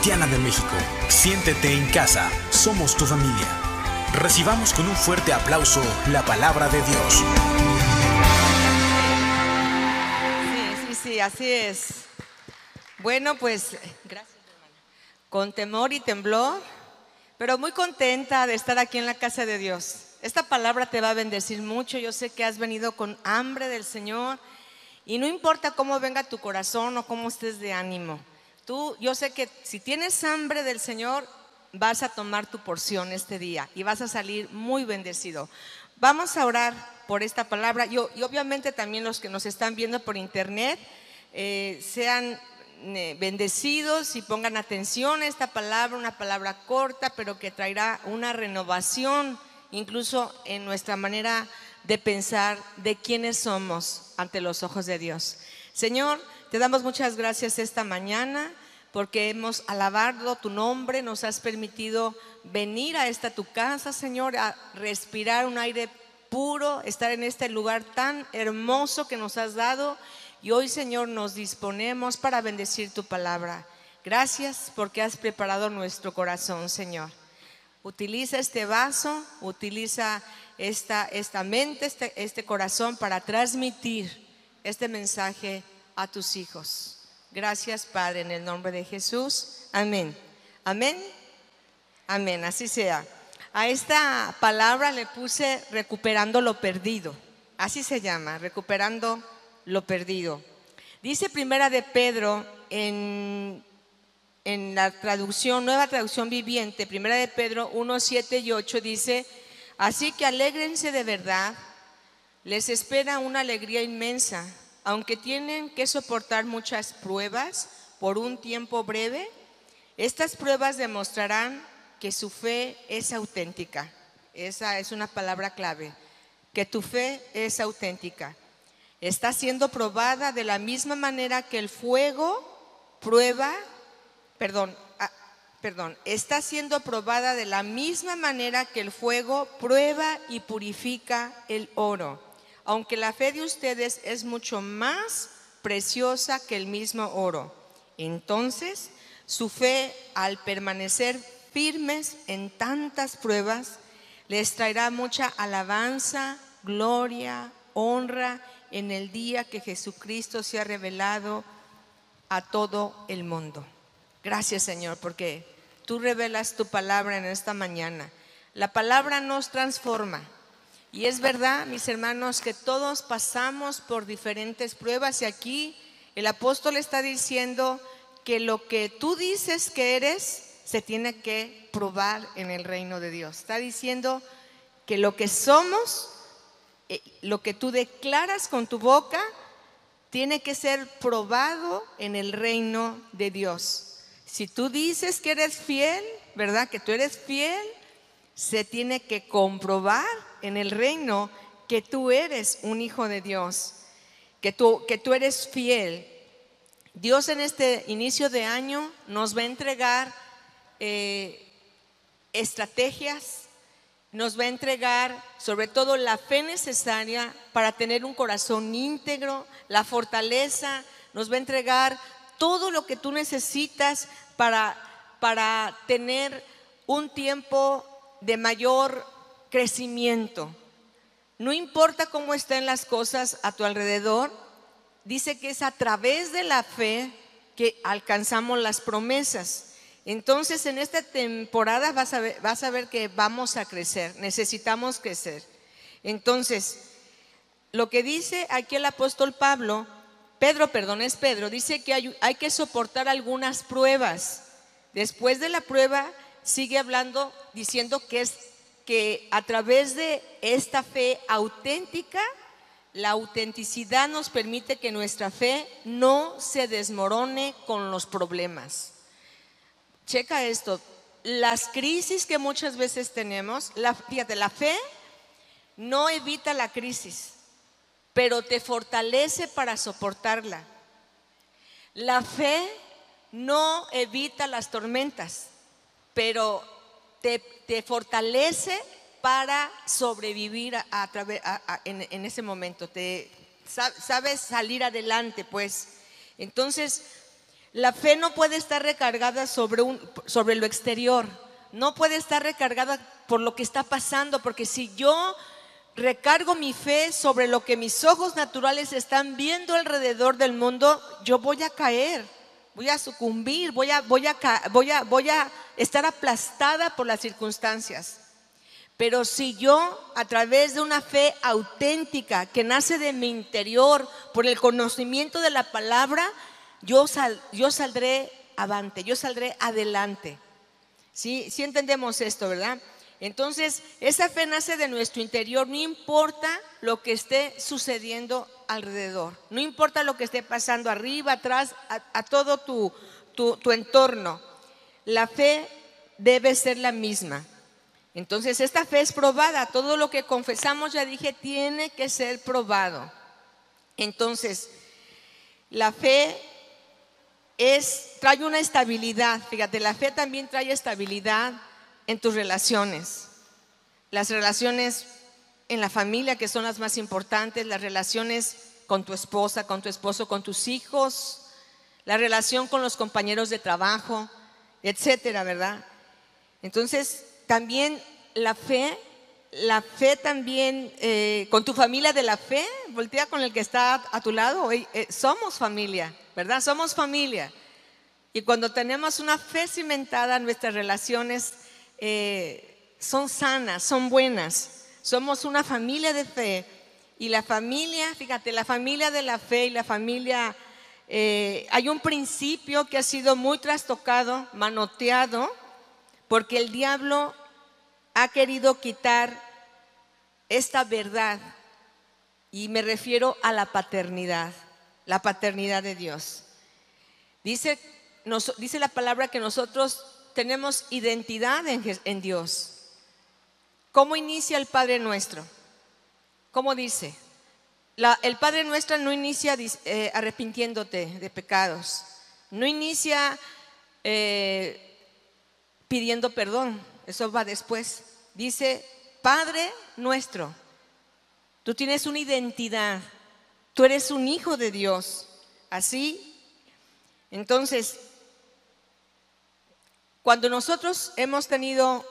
Cristiana de México. Siéntete en casa, somos tu familia. Recibamos con un fuerte aplauso la palabra de Dios. Sí, sí, sí, así es. Bueno, pues gracias, hermana. Con temor y temblor, pero muy contenta de estar aquí en la casa de Dios. Esta palabra te va a bendecir mucho. Yo sé que has venido con hambre del Señor y no importa cómo venga tu corazón o cómo estés de ánimo. Tú, yo sé que si tienes hambre del Señor, vas a tomar tu porción este día y vas a salir muy bendecido. Vamos a orar por esta palabra y, y obviamente también los que nos están viendo por internet eh, sean eh, bendecidos y pongan atención a esta palabra, una palabra corta, pero que traerá una renovación incluso en nuestra manera de pensar de quiénes somos ante los ojos de Dios. Señor, te damos muchas gracias esta mañana porque hemos alabado tu nombre, nos has permitido venir a esta tu casa, Señor, a respirar un aire puro, estar en este lugar tan hermoso que nos has dado. Y hoy, Señor, nos disponemos para bendecir tu palabra. Gracias porque has preparado nuestro corazón, Señor. Utiliza este vaso, utiliza esta, esta mente, este, este corazón para transmitir este mensaje a tus hijos. Gracias, Padre, en el nombre de Jesús. Amén. Amén. Amén. Así sea. A esta palabra le puse recuperando lo perdido. Así se llama, recuperando lo perdido. Dice primera de Pedro en en la traducción, nueva traducción viviente, primera de Pedro 1, 7 y 8 dice, así que alégrense de verdad, les espera una alegría inmensa, aunque tienen que soportar muchas pruebas por un tiempo breve, estas pruebas demostrarán que su fe es auténtica. Esa es una palabra clave, que tu fe es auténtica. Está siendo probada de la misma manera que el fuego prueba perdón, ah, perdón, está siendo probada de la misma manera que el fuego prueba y purifica el oro, aunque la fe de ustedes es mucho más preciosa que el mismo oro. Entonces, su fe, al permanecer firmes en tantas pruebas, les traerá mucha alabanza, gloria, honra en el día que Jesucristo se ha revelado a todo el mundo. Gracias Señor, porque tú revelas tu palabra en esta mañana. La palabra nos transforma. Y es verdad, mis hermanos, que todos pasamos por diferentes pruebas y aquí el apóstol está diciendo que lo que tú dices que eres se tiene que probar en el reino de Dios. Está diciendo que lo que somos, eh, lo que tú declaras con tu boca, tiene que ser probado en el reino de Dios. Si tú dices que eres fiel, ¿verdad? Que tú eres fiel, se tiene que comprobar en el reino que tú eres un hijo de Dios, que tú, que tú eres fiel. Dios en este inicio de año nos va a entregar eh, estrategias, nos va a entregar sobre todo la fe necesaria para tener un corazón íntegro, la fortaleza, nos va a entregar todo lo que tú necesitas para, para tener un tiempo de mayor crecimiento. No importa cómo estén las cosas a tu alrededor, dice que es a través de la fe que alcanzamos las promesas. Entonces en esta temporada vas a ver, que vamos a crecer, necesitamos crecer. Entonces, lo que dice aquí el apóstol Pablo Pedro, perdón, es Pedro, dice que hay, que soportar algunas pruebas. Después de la prueba sigue hablando diciendo que es que a través de esta fe auténtica, la autenticidad nos permite que nuestra fe no se desmorone con los problemas. Checa esto, las crisis que muchas veces tenemos, la, fíjate, la fe no evita la crisis pero te fortalece para soportarla. La fe no evita las tormentas, pero te, fortalece para sobrevivir a, en, ese momento. Te, sabes salir adelante, pues. Entonces, La fe no puede estar recargada sobre, sobre lo exterior, no puede estar recargada por lo que está pasando, porque si yo recargo mi fe sobre lo que mis ojos naturales están viendo alrededor del mundo, yo voy a caer, voy a sucumbir, a, voy a, voy a, voy a estar aplastada por las circunstancias. Pero si yo, a través de una fe auténtica que nace de mi interior, por el conocimiento de la palabra, yo, yo saldré avante, yo saldré adelante. ¿Sí? sí entendemos esto, ¿verdad? Entonces, esa fe nace de nuestro interior, no importa lo que esté sucediendo alrededor, no importa lo que esté pasando arriba, atrás, a, todo tu, tu entorno. La fe debe ser la misma. Entonces, esta fe es probada, todo lo que confesamos, ya dije, tiene que ser probado. Entonces, la fe es, trae una estabilidad, fíjate, la fe también trae estabilidad en tus relaciones. Las relaciones en la familia, que son las más importantes, las relaciones con tu esposa, con tu esposo, con tus hijos, la relación con los compañeros de trabajo, etcétera, ¿verdad? Entonces, también la fe, la fe también, eh, con tu familia de la fe, voltea con el que está a tu lado, eh, somos familia, ¿verdad? Somos familia. Y cuando tenemos una fe cimentada, nuestras relaciones eh, son sanas, son buenas. Somos una familia de fe. Y la familia, fíjate, la familia de la fe y la familia, eh, hay un principio que ha sido muy trastocado, manoteado, porque el diablo ha querido quitar esta verdad. Y me refiero a la paternidad, la paternidad de Dios. Dice, dice la palabra que nosotros tenemos identidad en, Dios. ¿Cómo inicia el Padre nuestro? ¿Cómo dice? El Padre nuestro no inicia eh, arrepintiéndote de pecados, no inicia eh, pidiendo perdón, eso va después. Dice, Padre nuestro, tú tienes una identidad, tú eres un hijo de Dios. Así, entonces, cuando nosotros hemos tenido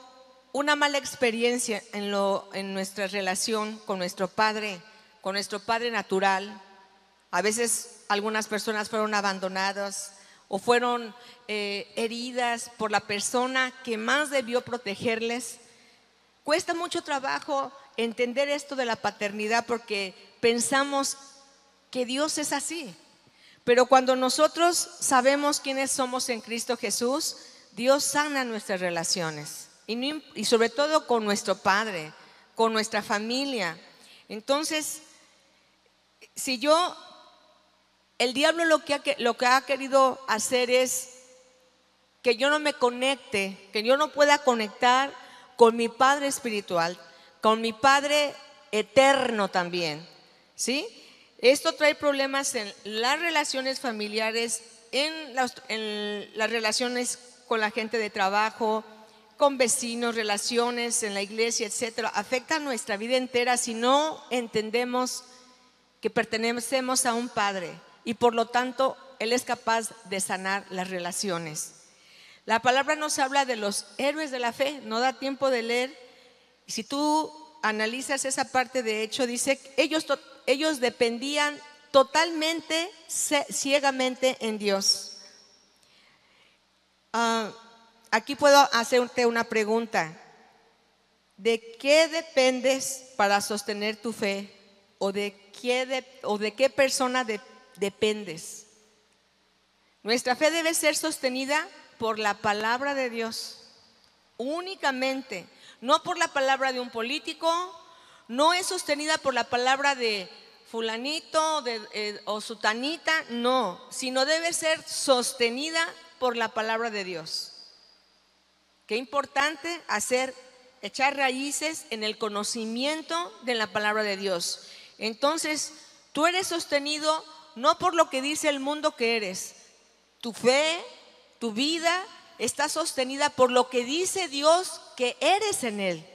una mala experiencia en, lo, en nuestra relación con nuestro Padre, con nuestro Padre natural, a veces algunas personas fueron abandonadas o fueron eh, heridas por la persona que más debió protegerles. Cuesta mucho trabajo entender esto de la paternidad porque pensamos que Dios es así. Pero cuando nosotros sabemos quiénes somos en Cristo Jesús, Dios sana nuestras relaciones y, sobre todo con nuestro Padre, con nuestra familia. Entonces, si yo, el diablo lo que, ha, querido hacer es que yo no me conecte, que yo no pueda conectar con mi Padre espiritual, con mi Padre eterno también. ¿Sí? Esto trae problemas en las relaciones familiares, en las, en las relaciones con la gente de trabajo, con vecinos, relaciones en la iglesia, etcétera, afecta nuestra vida entera si no entendemos que pertenecemos a un Padre y por lo tanto Él es capaz de sanar las relaciones. La palabra nos habla de los héroes de la fe, no da tiempo de leer. Si tú analizas esa parte de hecho, dice, ellos, ellos dependían totalmente, ciegamente en Dios. Ah, aquí puedo hacerte una pregunta. ¿De qué dependes para sostener tu fe? ¿O de qué, o de qué persona dependes? Nuestra fe debe ser sostenida por la palabra de Dios, únicamente, no por la palabra de un político, no es sostenida por la palabra de fulanito eh, o sutanita, no, sino debe ser sostenida por la palabra de Dios. Qué importante hacer, echar raíces en el conocimiento de la palabra de Dios. Entonces, tú eres sostenido no por lo que dice el mundo que eres. Tu fe, tu vida está sostenida por lo que dice Dios que eres en Él.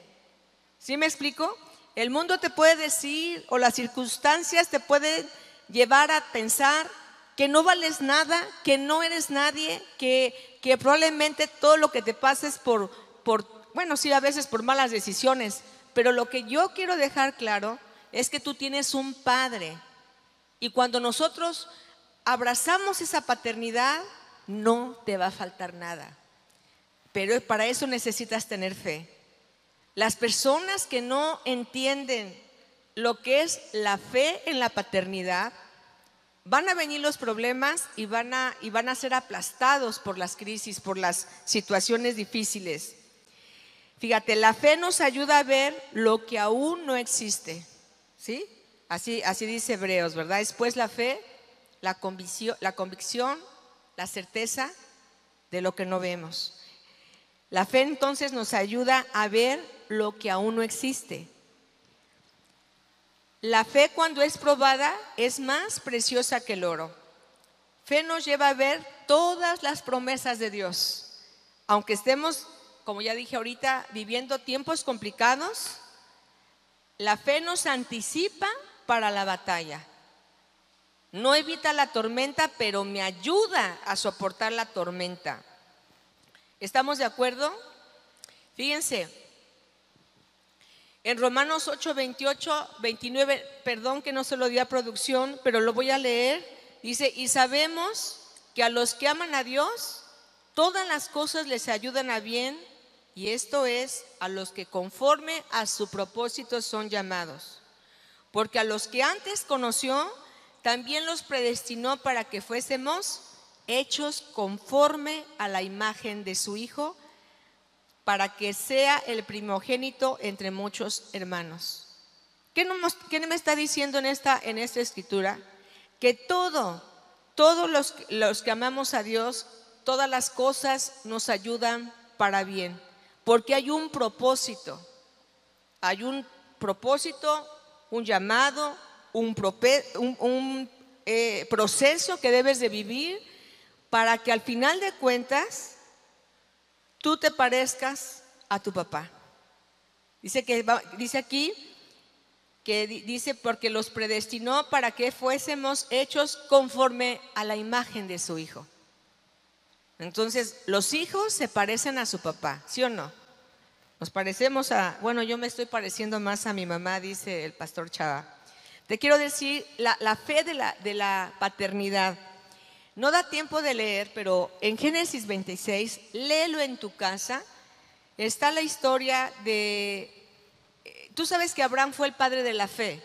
¿Sí me explico? El mundo te puede decir o las circunstancias te pueden llevar a pensar que no vales nada, que no eres nadie, que, que probablemente todo lo que te pasa es por, por, bueno, sí, a veces por malas decisiones, pero lo que yo quiero dejar claro es que tú tienes un padre. Y cuando nosotros abrazamos esa paternidad, no te va a faltar nada. Pero para eso necesitas tener fe. Las personas que no entienden lo que es la fe en la paternidad, van a venir los problemas y van a, y van a ser aplastados por las crisis, por las situaciones difíciles. Fíjate, la fe nos ayuda a ver lo que aún no existe. ¿Sí? Así, así dice Hebreos, ¿verdad? Después la fe, la convicción, la convicción, la certeza de lo que no vemos. La fe entonces nos ayuda a ver lo que aún no existe. La fe cuando es probada es más preciosa que el oro. Fe nos lleva a ver todas las promesas de Dios. Aunque estemos, como ya dije ahorita, viviendo tiempos complicados, la fe nos anticipa para la batalla. No evita la tormenta, pero me ayuda a soportar la tormenta. ¿Estamos de acuerdo? Fíjense, en Romanos 8, 28, 29, perdón que no se lo di a producción, pero lo voy a leer. Dice, y sabemos que a los que aman a Dios, todas las cosas les ayudan a bien, y esto es a los que conforme a su propósito son llamados. Porque a los que antes conoció, también los predestinó para que fuésemos hechos conforme a la imagen de su Hijo para que sea el primogénito entre muchos hermanos. ¿Qué, me está diciendo en esta, en esta escritura? Que todo, todos los, los que amamos a Dios, todas las cosas nos ayudan para bien, porque hay un propósito, hay un propósito, un llamado, un, un, eh, proceso que debes de vivir para que al final de cuentas tú te parezcas a tu papá. Dice, que, dice aquí que dice porque los predestinó para que fuésemos hechos conforme a la imagen de su hijo. Entonces, los hijos se parecen a su papá, ¿sí o no? Nos parecemos a, bueno, yo me estoy pareciendo más a mi mamá, dice el pastor Chava. Te quiero decir, la, fe de la, de la paternidad no da tiempo de leer, pero en Génesis 26, léelo en tu casa. Está la historia de... Tú sabes que Abraham fue el padre de la fe.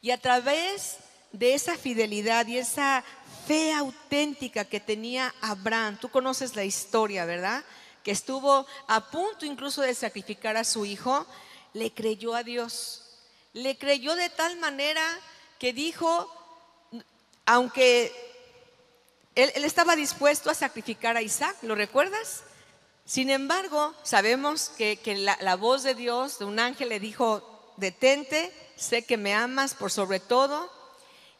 Y a través de esa fidelidad y esa fe auténtica que tenía Abraham, tú conoces la historia, ¿verdad? Que estuvo a punto incluso de sacrificar a su hijo, le creyó a Dios. Le creyó de tal manera que dijo, aunque él, estaba dispuesto a sacrificar a Isaac, ¿lo recuerdas? Sin embargo, sabemos que, la, voz de Dios, de un ángel, le dijo, detente, sé que me amas por sobre todo.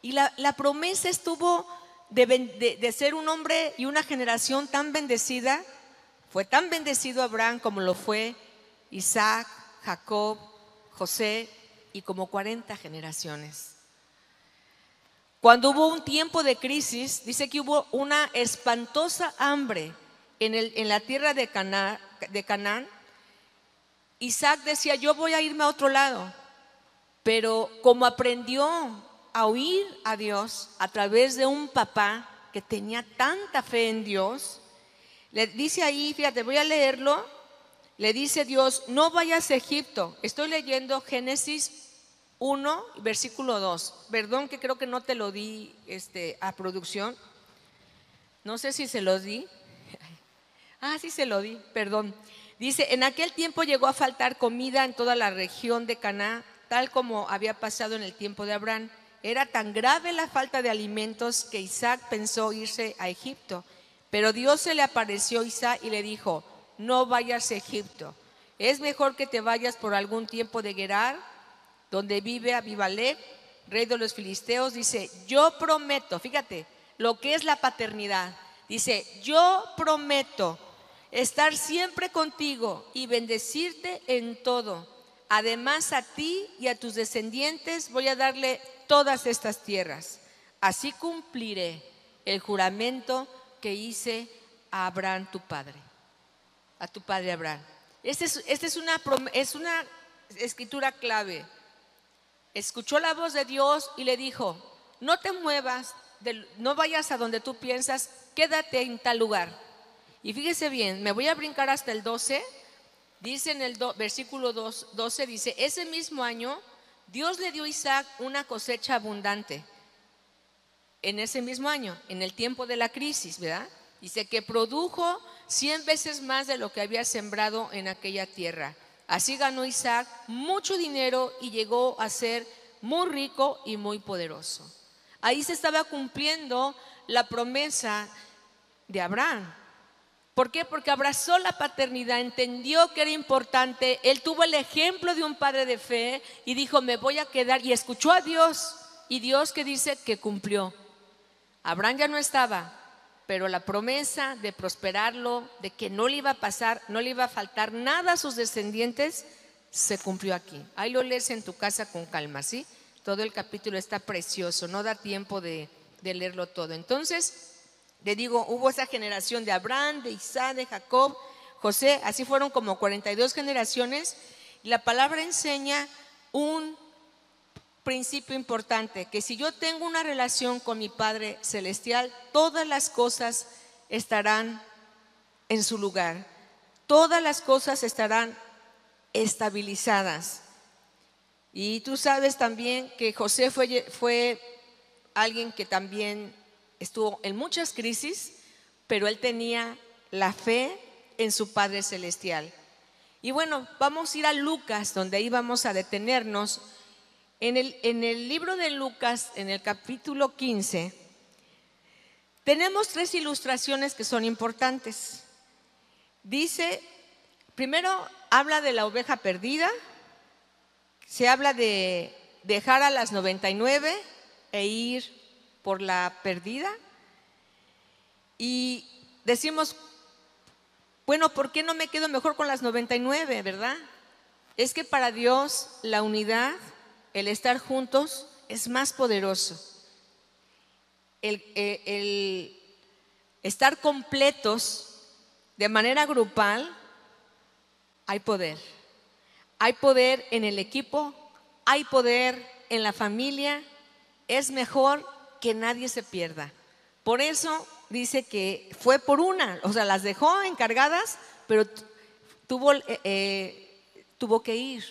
Y la, promesa estuvo de, ser un hombre y una generación tan bendecida. Fue tan bendecido Abraham como lo fue Isaac, Jacob, José y como 40 generaciones. Cuando hubo un tiempo de crisis, dice que hubo una espantosa hambre en, la tierra de, de Canaán. Isaac decía, yo voy a irme a otro lado. Pero como aprendió a oír a Dios a través de un papá que tenía tanta fe en Dios, le dice ahí, fíjate, voy a leerlo, le dice Dios, no vayas a Egipto. Estoy leyendo Génesis 1, versículo 2. Perdón que creo que no te lo di este, a producción. No sé si se lo di. Ah, sí se lo di, perdón. Dice, en aquel tiempo llegó a faltar comida en toda la región de Caná, tal como había pasado en el tiempo de Abraham. Era tan grave la falta de alimentos que Isaac pensó irse a Egipto. Pero Dios se le apareció a Isaac y le dijo, no vayas a Egipto. Es mejor que te vayas por algún tiempo de Gerar donde vive Abibalé, rey de los filisteos, dice, yo prometo, fíjate, lo que es la paternidad, dice, yo prometo estar siempre contigo y bendecirte en todo. Además a ti y a tus descendientes voy a darle todas estas tierras. Así cumpliré el juramento que hice a Abraham tu padre, a tu padre Abraham. Esta es, este es, una, es una escritura clave. Escuchó la voz de Dios y le dijo, no te muevas, no vayas a donde tú piensas, quédate en tal lugar. Y fíjese bien, me voy a brincar hasta el 12. Dice en el versículo 12, dice, ese mismo año Dios le dio a Isaac una cosecha abundante. En ese mismo año, en el tiempo de la crisis, ¿verdad? Dice que produjo cien veces más de lo que había sembrado en aquella tierra. Así ganó Isaac mucho dinero y llegó a ser muy rico y muy poderoso. Ahí se estaba cumpliendo la promesa de Abraham. ¿Por qué? Porque abrazó la paternidad, entendió que era importante, él tuvo el ejemplo de un padre de fe y dijo, me voy a quedar, y escuchó a Dios, y Dios que dice que cumplió. Abraham ya no estaba, pero la promesa de prosperarlo, de que no le iba a pasar, no le iba a faltar nada a sus descendientes, se cumplió aquí. Ahí lo lees en tu casa con calma, ¿sí? Todo el capítulo está precioso, no da tiempo de, de leerlo todo. Entonces, le digo, hubo esa generación de Abraham, de Isaac, de Jacob, José, así fueron como 42 generaciones. La palabra enseña un principio importante, que si yo tengo una relación con mi Padre Celestial, todas las cosas estarán en su lugar, todas las cosas estarán estabilizadas. Y tú sabes también que José fue, fue alguien que también estuvo en muchas crisis, pero él tenía la fe en su Padre Celestial. Y bueno, vamos a ir a Lucas, donde ahí vamos a detenernos. En el, en el libro de Lucas, en el capítulo 15, tenemos tres ilustraciones que son importantes. Dice, primero habla de la oveja perdida, se habla de dejar a las 99 e ir por la perdida. Y decimos, bueno, ¿por qué no me quedo mejor con las 99, verdad? Es que para Dios la unidad, el estar juntos, es más poderoso. El, eh, el estar completos de manera grupal, hay poder. Hay poder en el equipo, hay poder en la familia, es mejor que nadie se pierda. Por eso dice que fue por una, o sea, las dejó encargadas, pero tuvo, eh, eh, tuvo que ir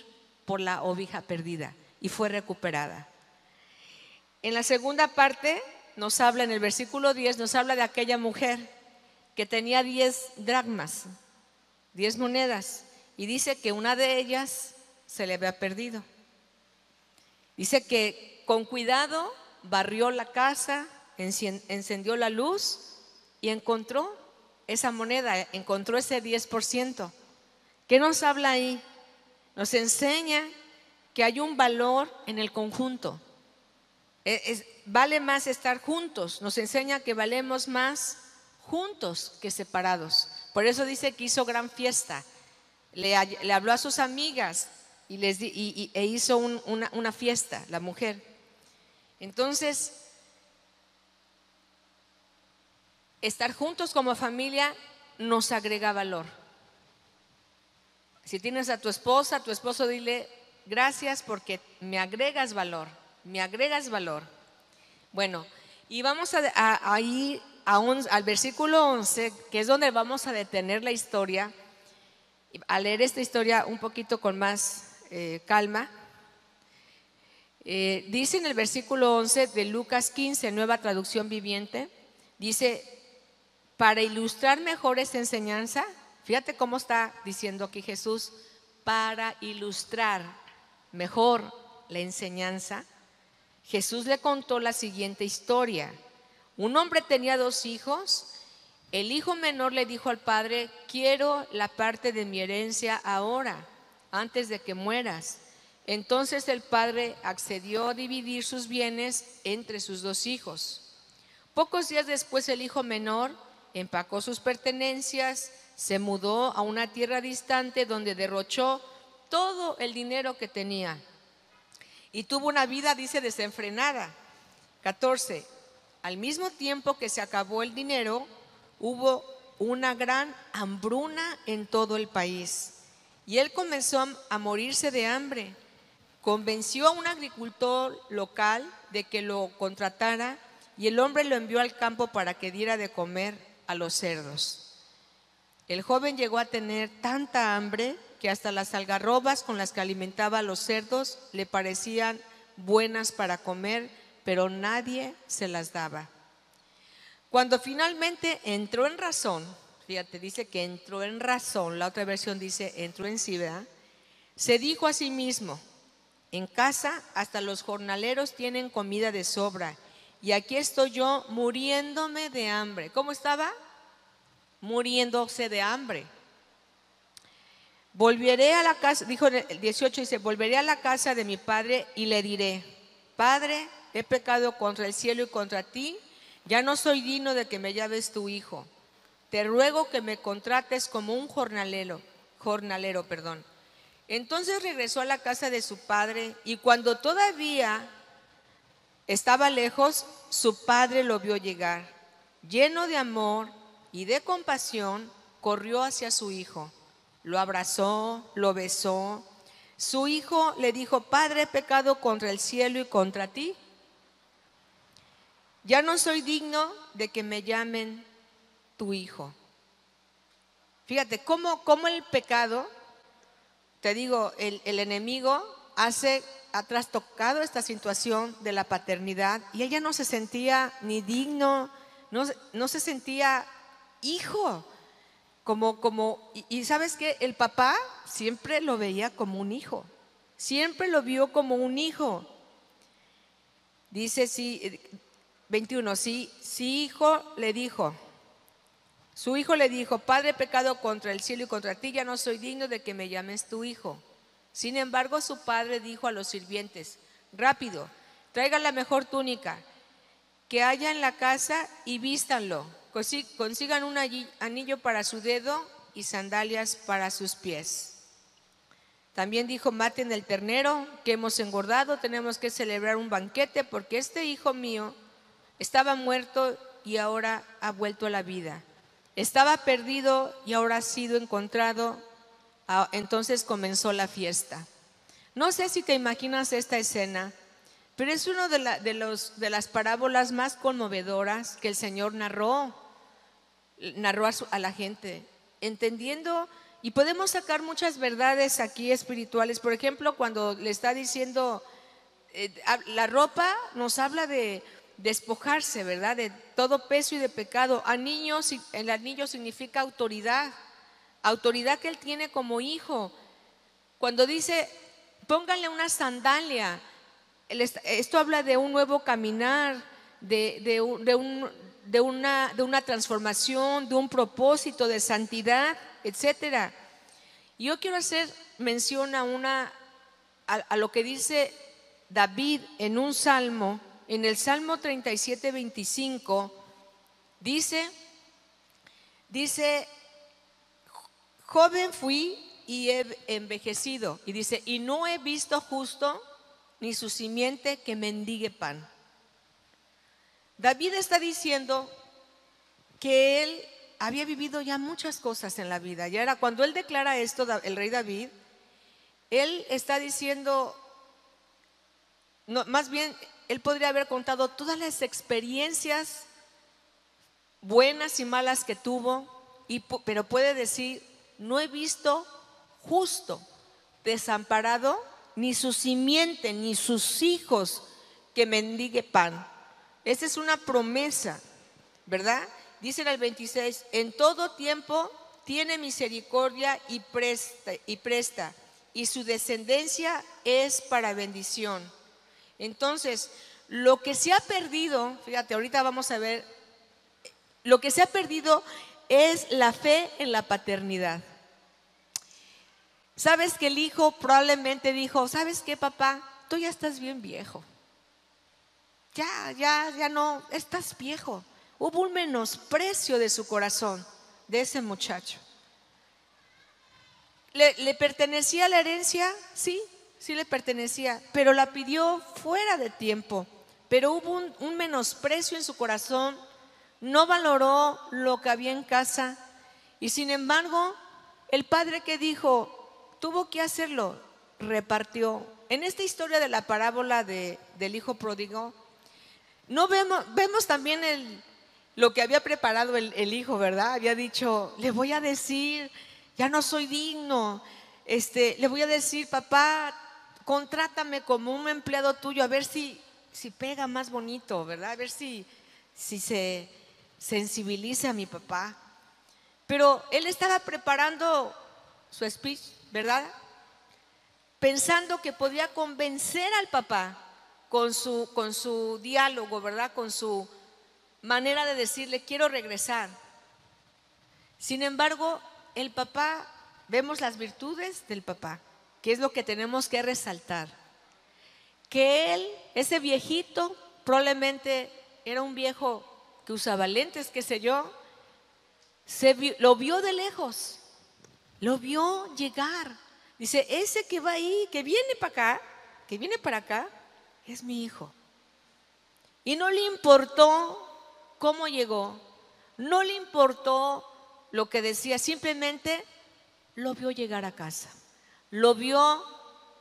por la ovija perdida y fue recuperada. En la segunda parte nos habla, en el versículo 10, nos habla de aquella mujer que tenía 10 dracmas, 10 monedas, y dice que una de ellas se le había perdido. Dice que con cuidado barrió la casa, encendió la luz y encontró esa moneda, encontró ese 10%. ¿Qué nos habla ahí? Nos enseña que hay un valor en el conjunto. E, vale más estar juntos. Nos enseña que valemos más juntos que separados. Por eso dice que hizo gran fiesta. Le, habló a sus amigas y les e hizo una fiesta, la mujer. Entonces, estar juntos como familia nos agrega valor. Si tienes a tu esposa, tu esposo, dile gracias porque me agregas valor, me agregas valor. Bueno, y vamos a, ir al versículo 11, que es donde vamos a detener la historia, a leer esta historia un poquito con más eh, calma. Eh, dice en el versículo 11 de Lucas 15, nueva traducción viviente, dice, para ilustrar mejor esta enseñanza, fíjate cómo está diciendo aquí Jesús, para ilustrar mejor la enseñanza, Jesús le contó la siguiente historia. Un hombre tenía dos hijos, el hijo menor le dijo al padre, quiero la parte de mi herencia ahora, antes de que mueras. Entonces el padre accedió a dividir sus bienes entre sus dos hijos. Pocos días después el hijo menor empacó sus pertenencias, se mudó a una tierra distante donde derrochó todo el dinero que tenía y tuvo una vida, dice, desenfrenada. 14. Al mismo tiempo que se acabó el dinero, hubo una gran hambruna en todo el país. Y él comenzó a morirse de hambre. Convenció a un agricultor local de que lo contratara y el hombre lo envió al campo para que diera de comer a los cerdos. El joven llegó a tener tanta hambre que hasta las algarrobas con las que alimentaba a los cerdos le parecían buenas para comer, pero nadie se las daba. Cuando finalmente entró en razón, fíjate, dice que entró en razón, la otra versión dice entró en sí, Se dijo a sí mismo, en casa hasta los jornaleros tienen comida de sobra y aquí estoy yo muriéndome de hambre. ¿Cómo estaba? Muriéndose de hambre. Volveré a la casa, dijo el 18, dice, volveré a la casa de mi padre y le diré, Padre, he pecado contra el cielo y contra ti, ya no soy digno de que me llaves tu hijo. Te ruego que me contrates como un jornalero, jornalero, perdón. Entonces regresó a la casa de su padre y cuando todavía estaba lejos, su padre lo vio llegar. Lleno de amor y de compasión, corrió hacia su hijo lo abrazó, lo besó. Su hijo le dijo, Padre, he pecado contra el cielo y contra ti. Ya no soy digno de que me llamen tu hijo. Fíjate, cómo, cómo el pecado, te digo, el, enemigo hace, ha trastocado esta situación de la paternidad y ella no se sentía ni digno, no, no se sentía hijo. Como, como, y, sabes que el papá siempre lo veía como un hijo, siempre lo vio como un hijo. Dice sí, 21, sí, sí hijo le dijo, su hijo le dijo, Padre pecado contra el cielo y contra ti, ya no soy digno de que me llames tu hijo. Sin embargo, su padre dijo a los sirvientes, rápido, traiga la mejor túnica que haya en la casa y vístanlo consigan un anillo para su dedo y sandalias para sus pies. También dijo, maten el ternero que hemos engordado, tenemos que celebrar un banquete porque este hijo mío estaba muerto y ahora ha vuelto a la vida. Estaba perdido y ahora ha sido encontrado. Ah, entonces comenzó la fiesta. No sé si te imaginas esta escena, pero es una de, de, los, de las parábolas más conmovedoras que el Señor narró narró a, la gente, entendiendo y podemos sacar muchas verdades aquí espirituales. Por ejemplo, cuando le está diciendo, eh, la ropa nos habla de despojarse, ¿verdad? De todo peso y de pecado. A niños, el anillo significa autoridad, autoridad que él tiene como hijo. Cuando dice, pónganle una sandalia, esto habla de un nuevo caminar, de, de un, de una, transformación, de un propósito de santidad, etcétera. Yo quiero hacer mención a, una, a, lo que dice David en un salmo, en el Salmo 37, 25, dice, dice, joven fui y he envejecido, y dice, y no he visto justo ni su simiente que mendigue pan. David está diciendo que él había vivido ya muchas cosas en la vida. Ya era cuando él declara esto, el rey David, él está diciendo, no, más bien, él podría haber contado todas las experiencias buenas y malas que tuvo, y, pero puede decir, no he visto justo, desamparado, ni su simiente, ni sus hijos que mendigue pan. Esa es una promesa, ¿verdad? Dice en el 26, en todo tiempo tiene misericordia y presta, y presta, y su descendencia es para bendición. Entonces, lo que se ha perdido, fíjate, ahorita vamos a ver, lo que se ha perdido es la fe en la paternidad. Sabes que el hijo probablemente dijo, ¿sabes qué, papá? Tú ya estás bien viejo. Ya, ya, ya no, estás viejo. Hubo un menosprecio de su corazón, de ese muchacho. ¿Le, ¿Le, pertenecía la herencia? Sí, sí le pertenecía, pero la pidió fuera de tiempo, pero hubo un, menosprecio en su corazón, no valoró lo que había en casa y sin embargo el padre que dijo, tuvo que hacerlo, repartió. En esta historia de la parábola del hijo pródigo, no vemos, vemos también lo que había preparado el, el, hijo, ¿verdad? Había dicho, le voy a decir, ya no soy digno, este, le voy a decir, papá, contrátame como un empleado tuyo, a ver si si pega más bonito, ¿verdad? A ver si, si se sensibiliza a mi papá. Pero él estaba preparando su speech, ¿verdad? Pensando que podía convencer al papá con su, con su diálogo, ¿verdad? Con su manera de decirle, quiero regresar. Sin embargo, el papá, vemos las virtudes del papá, que es lo que tenemos que resaltar que él, ese viejito, probablemente era un viejo que usaba lentes, qué sé yo, se lo vio de lejos, lo vio llegar. Dice, ese que va ahí, que viene para acá, que viene para acá, es mi hijo. Y no le importó cómo llegó, no le importó lo que decía, simplemente lo vio llegar a casa, lo vio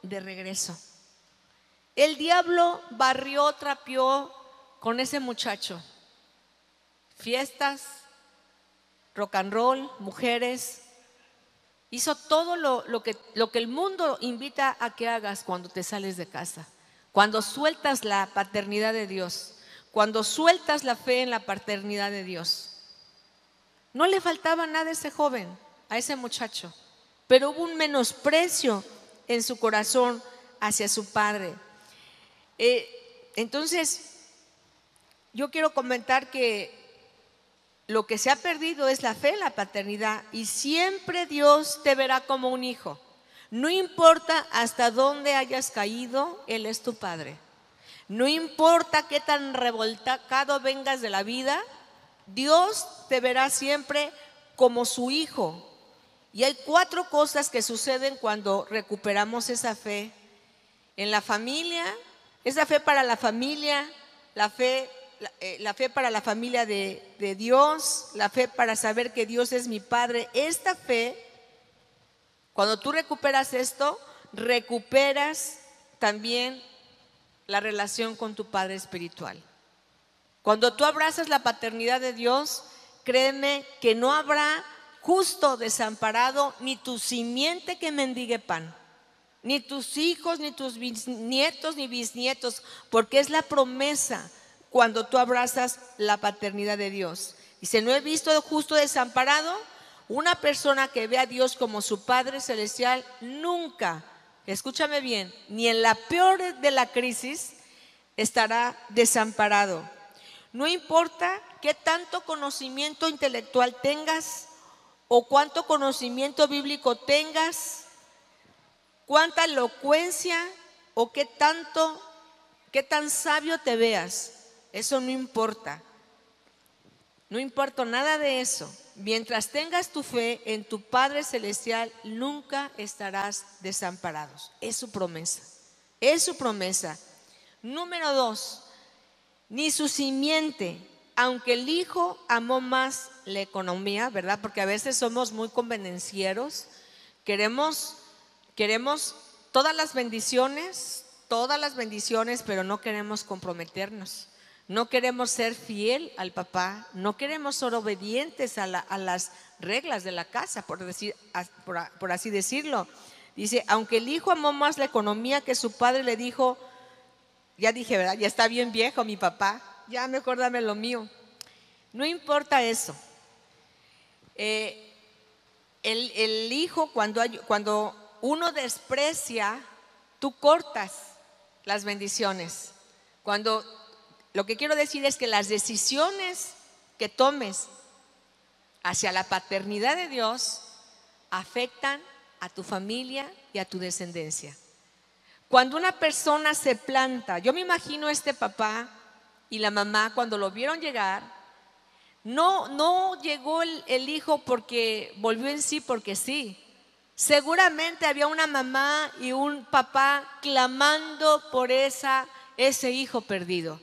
de regreso. El diablo barrió, trapeó con ese muchacho. Fiestas, rock and roll, mujeres. Hizo todo lo, que, lo que el mundo invita a que hagas cuando te sales de casa. Cuando sueltas la paternidad de Dios. Cuando sueltas la fe en la paternidad de Dios. No le faltaba nada a ese joven, a ese muchacho. Pero hubo un menosprecio en su corazón hacia su padre. Eh, entonces, yo quiero comentar que lo que se ha perdido es la fe en la paternidad y siempre Dios te verá como un hijo. No importa hasta dónde hayas caído, Él es tu Padre. No importa qué tan revoltado vengas de la vida, Dios te verá siempre como su hijo. Y hay cuatro cosas que suceden cuando recuperamos esa fe. En la familia, esa fe para la familia, la fe, la, eh, fe para la familia de, de Dios, la fe para saber que Dios es mi Padre. Esta fe, cuando tú recuperas esto, recuperas también la relación con tu Padre espiritual. Cuando tú abrazas la paternidad de Dios, créeme que no habrá justo desamparado ni tu simiente que mendigue pan ni tus hijos, ni tus nietos, ni bisnietos, porque es la promesa cuando tú abrazas la paternidad de Dios. Dice, no he visto justo desamparado. Una persona que ve a Dios como su Padre Celestial nunca, escúchame bien, ni en la peor de la crisis estará desamparado. No importa qué tanto conocimiento intelectual tengas o cuánto conocimiento bíblico tengas, cuánta elocuencia o qué tanto, qué tan sabio te veas. Eso no importa. No importa nada de eso. Mientras tengas tu fe en tu Padre Celestial, nunca estarás desamparados. Es su promesa. Es su promesa. Número dos, ni su simiente, aunque el Hijo amó más la economía, ¿verdad? Porque a veces somos muy convenencieros, queremos Queremos todas las bendiciones, todas las bendiciones, pero no queremos comprometernos. No queremos ser fiel al papá, no queremos ser obedientes a, las reglas de la casa, por, decir, por, así decirlo. Dice, aunque el hijo amó más la economía que su padre le dijo, ya dije, ¿verdad? Ya está bien viejo mi papá, ya mejor dame lo mío. No importa eso. Eh, el, hijo cuando, cuando uno desprecia, tú cortas las bendiciones. Cuando lo que quiero decir es que las decisiones que tomes hacia la paternidad de Dios afectan a tu familia y a tu descendencia. Cuando una persona se planta, yo me imagino este papá y la mamá cuando lo vieron llegar, no, no llegó el, hijo porque volvió en sí porque sí, Seguramente había una mamá y un papá clamando por esa, ese hijo perdido.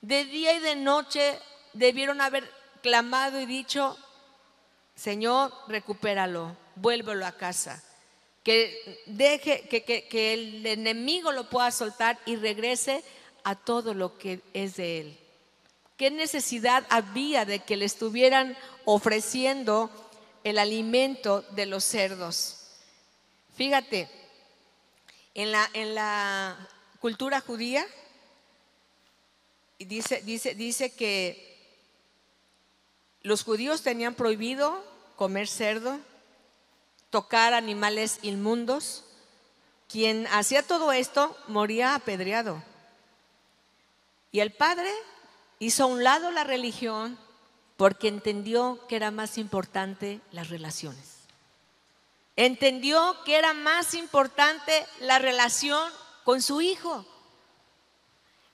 De día y de noche debieron haber clamado y dicho, Señor, recupéralo, vuélvelo a casa. Que deje que el enemigo lo pueda soltar y regrese a todo lo que es de él. ¿Qué necesidad había de que le estuvieran ofreciendo el alimento de los cerdos? Fíjate, en la, en la cultura judía dice, dice, dice que los judíos tenían prohibido comer cerdo, tocar animales inmundos. Quien hacía todo esto moría apedreado. Y el padre hizo a un lado la religión porque entendió que era más importante las relaciones. Entendió que era más importante la relación con su hijo.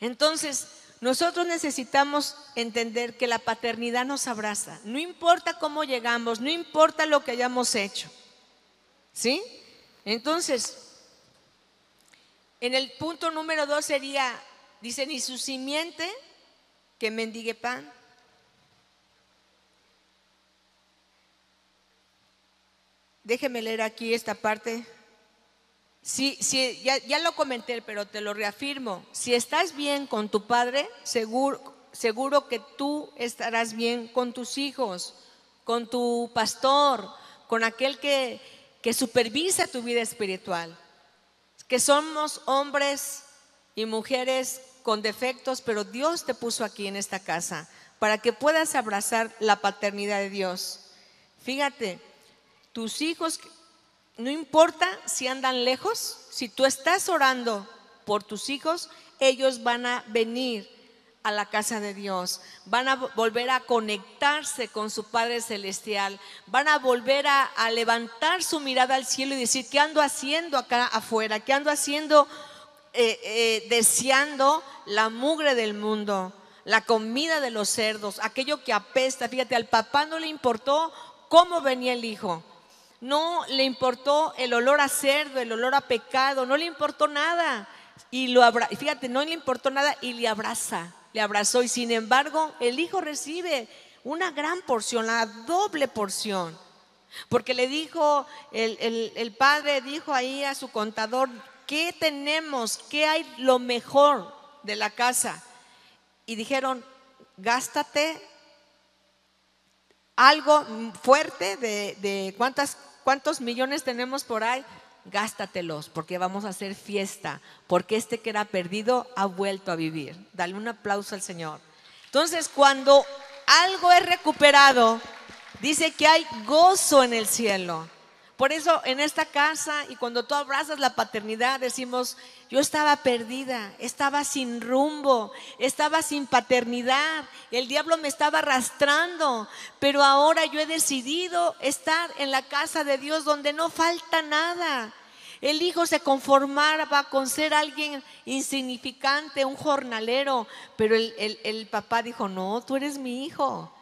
Entonces, nosotros necesitamos entender que la paternidad nos abraza. No importa cómo llegamos, no importa lo que hayamos hecho. ¿Sí? Entonces, en el punto número dos sería, dice, ni su simiente que mendigue pan. Déjeme leer aquí esta parte. Sí, ya, ya, lo comenté, pero te lo reafirmo. Si estás bien con tu padre, seguro, seguro que tú estarás bien con tus hijos, con tu pastor, con aquel que, que supervisa tu vida espiritual. Que somos hombres y mujeres con defectos, pero Dios te puso aquí en esta casa para que puedas abrazar la paternidad de Dios. Fíjate, tus hijos, no importa si andan lejos, si tú estás orando por tus hijos, ellos van a venir a la casa de Dios, van a volver a conectarse con su Padre Celestial, van a volver a, levantar su mirada al cielo y decir, ¿qué ando haciendo acá afuera? ¿Qué ando haciendo eh, eh, deseando la mugre del mundo, la comida de los cerdos, aquello que apesta. Fíjate, al papá no le importó cómo venía el hijo. No le importó el olor a cerdo, el olor a pecado, no le importó nada. Y lo fíjate, no le importó nada y le abraza, le abrazó. Y sin embargo, el hijo recibe una gran porción, la doble porción. Porque le dijo, el, el padre dijo ahí a su contador, ¿qué tenemos? ¿Qué hay lo mejor de la casa? Y dijeron, gástate algo fuerte de, cuántas, cuántos millones tenemos por ahí, gástatelos, porque vamos a hacer fiesta, porque este que era perdido ha vuelto a vivir. Dale un aplauso al Señor. Entonces, cuando algo es recuperado, dice que hay gozo en el cielo. Por eso en esta casa y cuando tú abrazas la paternidad decimos, yo estaba perdida, estaba sin rumbo, estaba sin paternidad, el diablo me estaba arrastrando, pero ahora yo he decidido estar en la casa de Dios donde no falta nada. El hijo se conformaba con ser alguien insignificante, un jornalero, pero el, el papá dijo, no, tú eres mi hijo.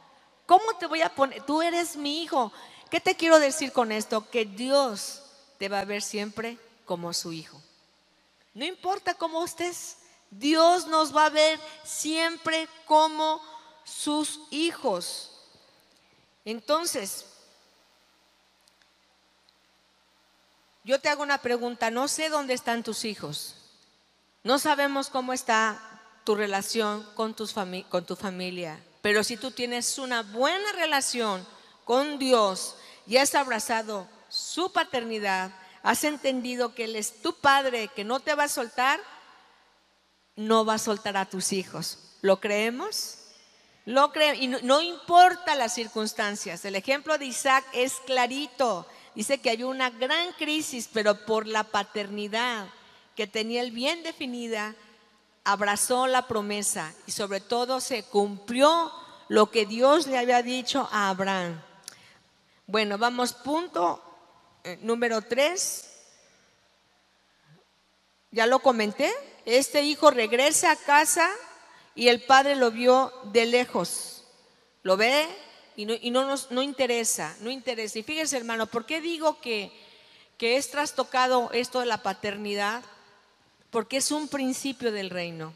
¿Cómo te voy a poner? Tú eres mi hijo. ¿Qué te quiero decir con esto? Que Dios te va a ver siempre como su hijo. No importa cómo estés, Dios nos va a ver siempre como sus hijos. Entonces, yo te hago una pregunta, no sé dónde están tus hijos, no sabemos cómo está tu relación con, con tu familia, pero si tú tienes una buena relación con Dios, y has abrazado su paternidad, has entendido que Él es tu padre, que no te va a soltar, no va a soltar a tus hijos. ¿Lo creemos? Lo creo y no, importa las circunstancias. El ejemplo de Isaac es clarito. Dice que hay una gran crisis, pero por la paternidad que tenía el bien definida, abrazó la promesa y sobre todo se cumplió lo que Dios le había dicho a Abraham. Bueno, vamos punto eh, número tres. Ya lo comenté. Este hijo regresa a casa y el padre lo vio de lejos. Lo ve y no, y no nos no interesa, no interesa. Y fíjese, hermano, ¿por qué digo que, que es trastocado esto de la paternidad? Porque es un principio del reino.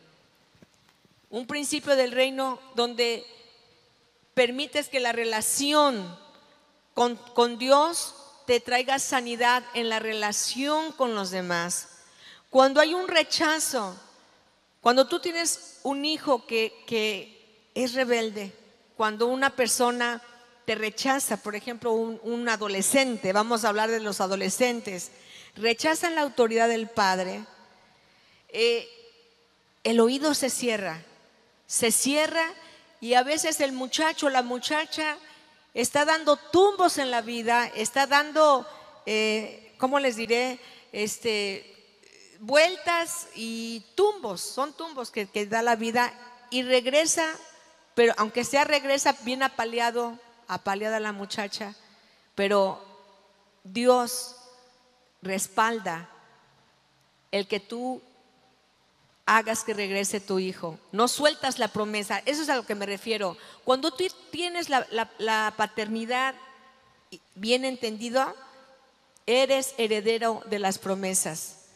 un principio del reino donde permites que la relación con, Dios te traiga sanidad en la relación con los demás. Cuando hay un rechazo, cuando tú tienes un hijo que, que es rebelde, cuando una persona te rechaza, por ejemplo, un, adolescente, vamos a hablar de los adolescentes, rechazan la autoridad del padre, eh, el oído se cierra, se cierra y a veces el muchacho, la muchacha está dando tumbos en la vida, está dando, eh, ¿cómo les diré? Este, vueltas y tumbos, son tumbos que, que da la vida y regresa, pero aunque sea regresa bien apaleado, apaleada la muchacha, pero Dios respalda el que tú hagas que regrese tu hijo. No sueltas la promesa. Eso es a lo que me refiero. Cuando tú tienes la, paternidad bien entendido, eres heredero de las promesas.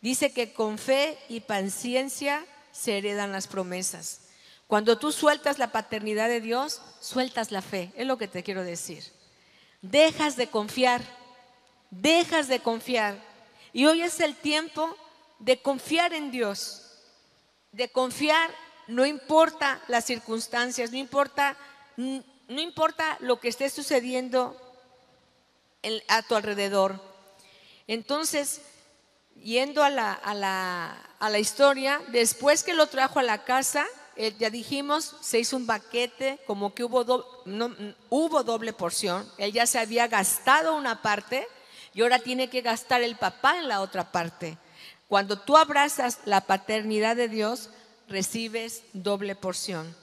Dice que con fe y paciencia se heredan las promesas. Cuando tú sueltas la paternidad de Dios, sueltas la fe. Es lo que te quiero decir. Dejas de confiar. Dejas de confiar. Y hoy es el tiempo de confiar en Dios de confiar, no importa las circunstancias, no importa, no importa lo que esté sucediendo a tu alrededor. Entonces, yendo a la, a, la, a la, historia, después que lo trajo a la casa, eh, ya dijimos, se hizo un baquete, como que hubo, no, hubo doble porción, él ya se había gastado una parte y ahora tiene que gastar el papá en la otra parte. Cuando tú abrazas la paternidad de Dios, recibes doble porción.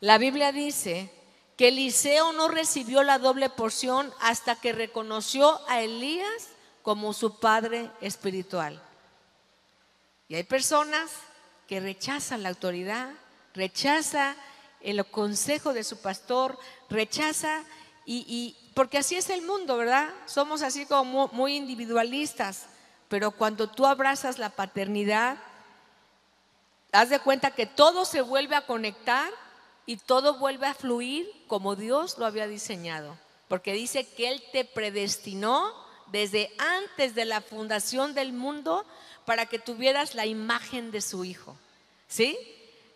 La Biblia dice que Eliseo no recibió la doble porción hasta que reconoció a Elías como su padre espiritual. Y hay personas que rechazan la autoridad, rechaza el consejo de su pastor, rechaza y, porque así es el mundo, ¿verdad? Somos así como muy individualistas. Pero cuando tú abrazas la paternidad, haz de cuenta que todo se vuelve a conectar y todo vuelve a fluir como Dios lo había diseñado. Porque dice que Él te predestinó desde antes de la fundación del mundo para que tuvieras la imagen de su Hijo. ¿Sí?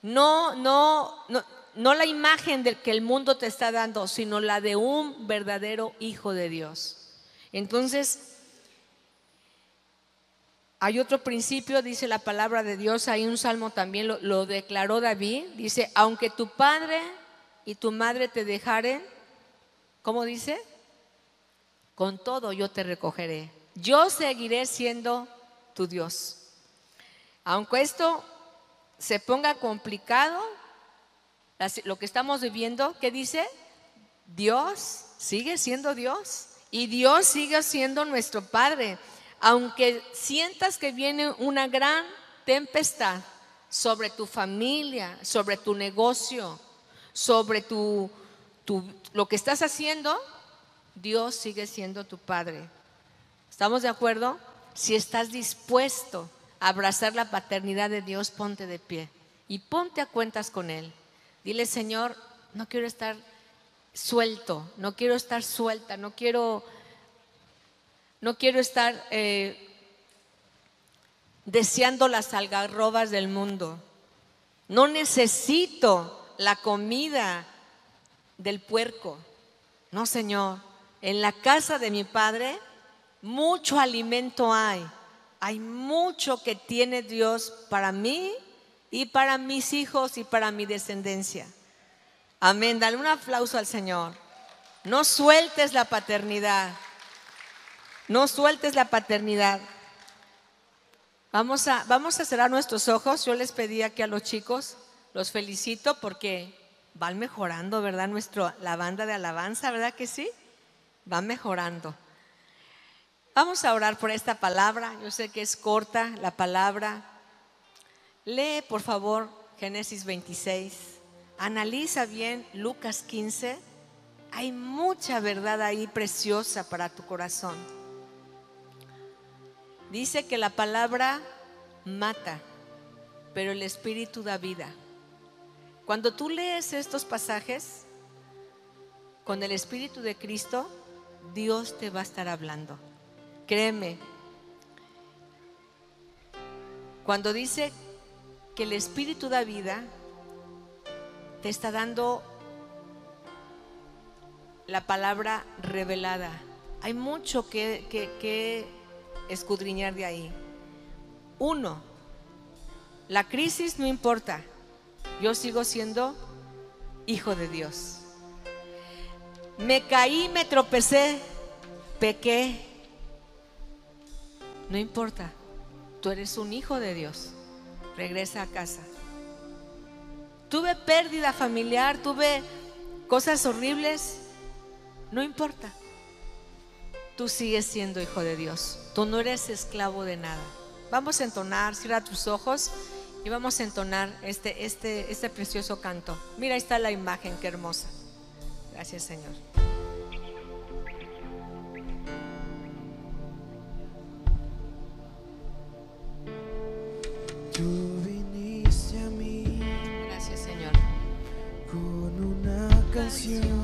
No, no, no, no la imagen del que el mundo te está dando, sino la de un verdadero Hijo de Dios. Entonces, hay otro principio, dice la palabra de Dios, hay un salmo también, lo, declaró David, dice, aunque tu padre y tu madre te dejaren, ¿cómo dice? Con todo yo te recogeré. Yo seguiré siendo tu Dios. Aunque esto se ponga complicado, lo que estamos viviendo, ¿qué dice? Dios sigue siendo Dios y Dios sigue siendo nuestro Padre aunque sientas que viene una gran tempestad sobre tu familia, sobre tu negocio, sobre tu, lo que estás haciendo, Dios sigue siendo tu Padre. ¿Estamos de acuerdo? Si estás dispuesto a abrazar la paternidad de Dios, ponte de pie y ponte a cuentas con Él. Dile, Señor, no quiero estar suelto, no quiero estar suelta, no quiero no quiero estar eh, deseando las algarrobas del mundo. No necesito la comida del puerco. No, Señor. En la casa de mi Padre mucho alimento hay. Hay mucho que tiene Dios para mí y para mis hijos y para mi descendencia. Amén. Dale un aplauso al Señor. No sueltes la paternidad. No sueltes la paternidad. Vamos a, vamos a cerrar nuestros ojos. Yo les pedí aquí a los chicos, los felicito porque van mejorando, ¿verdad? Nuestro, la banda de alabanza, ¿verdad que sí? Van mejorando. Vamos a orar por esta palabra. Yo sé que es corta la palabra. Lee, por favor, Génesis 26. Analiza bien Lucas 15. Hay mucha verdad ahí preciosa para tu corazón. Dice que la palabra mata, pero el Espíritu da vida. Cuando tú lees estos pasajes con el Espíritu de Cristo, Dios te va a estar hablando. Créeme, cuando dice que el Espíritu da vida, te está dando la palabra revelada. Hay mucho que, que, escudriñar de ahí. Uno, la crisis no importa. Yo sigo siendo hijo de Dios. Me caí, me tropecé, pequé. No importa. Tú eres un hijo de Dios. Regresa a casa. Tuve pérdida familiar, tuve cosas horribles. No importa. Tú sigues siendo hijo de Dios. Tú no eres esclavo de nada. Vamos a entonar, cierra tus ojos y vamos a entonar este, este, este precioso canto. Mira, ahí está la imagen, qué hermosa. Gracias, Señor. Tú viniste a mí. Gracias, Señor. Con una canción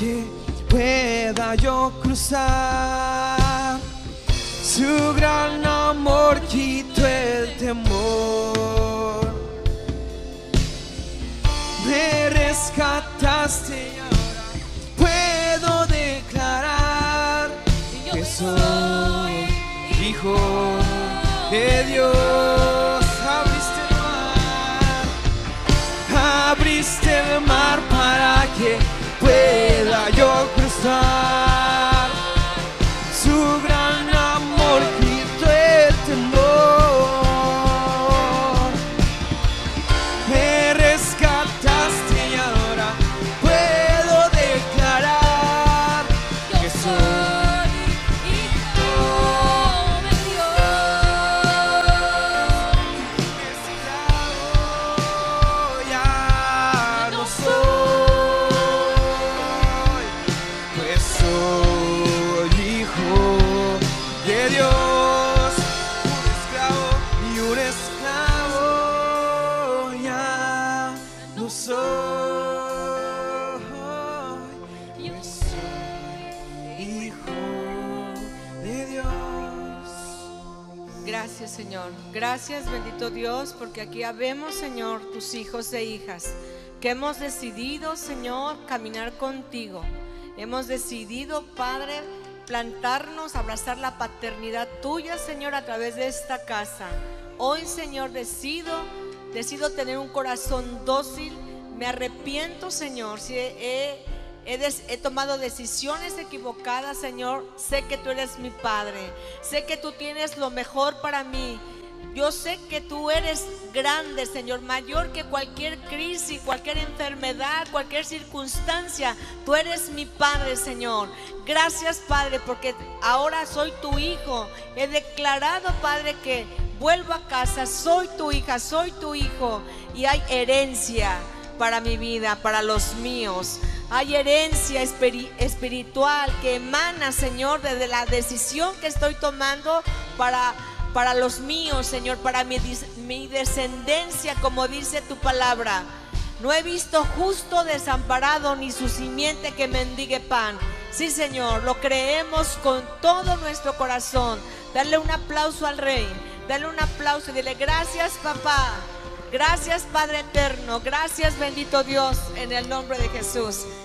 que pueda yo cruzar. Su gran amor quitó el temor. Me rescataste y ahora puedo declarar que soy hijo de Dios. Abriste el mar abriste el mar para que pueda yo Dios. Gracias, Señor. Gracias, bendito Dios, porque aquí habemos, Señor, tus hijos e hijas, que hemos decidido, Señor, caminar contigo. Hemos decidido, Padre, plantarnos, abrazar la paternidad tuya, Señor, a través de esta casa. Hoy, Señor, decido, decido tener un corazón dócil. Me arrepiento, Señor, si he, he tomado decisiones equivocadas, Señor. Sé que tú eres mi Padre. Sé que tú tienes lo mejor para mí. Yo sé que tú eres grande, Señor, mayor que cualquier crisis, cualquier enfermedad, cualquier circunstancia. Tú eres mi Padre, Señor. Gracias, Padre, porque ahora soy tu hijo. He declarado, Padre, que vuelvo a casa. Soy tu hija, soy tu hijo. Y hay herencia. para mi vida, para los míos. Hay herencia espiri- espiritual que emana, Señor, desde la decisión que estoy tomando para, para los míos, Señor, para mi, descendencia, como dice tu palabra. No he visto justo desamparado ni su simiente que mendigue pan. Sí, Señor, lo creemos con todo nuestro corazón. Darle un aplauso al Rey. Dale un aplauso y dile gracias, papá. Gracias, Padre eterno. Gracias, bendito Dios, en el nombre de Jesús.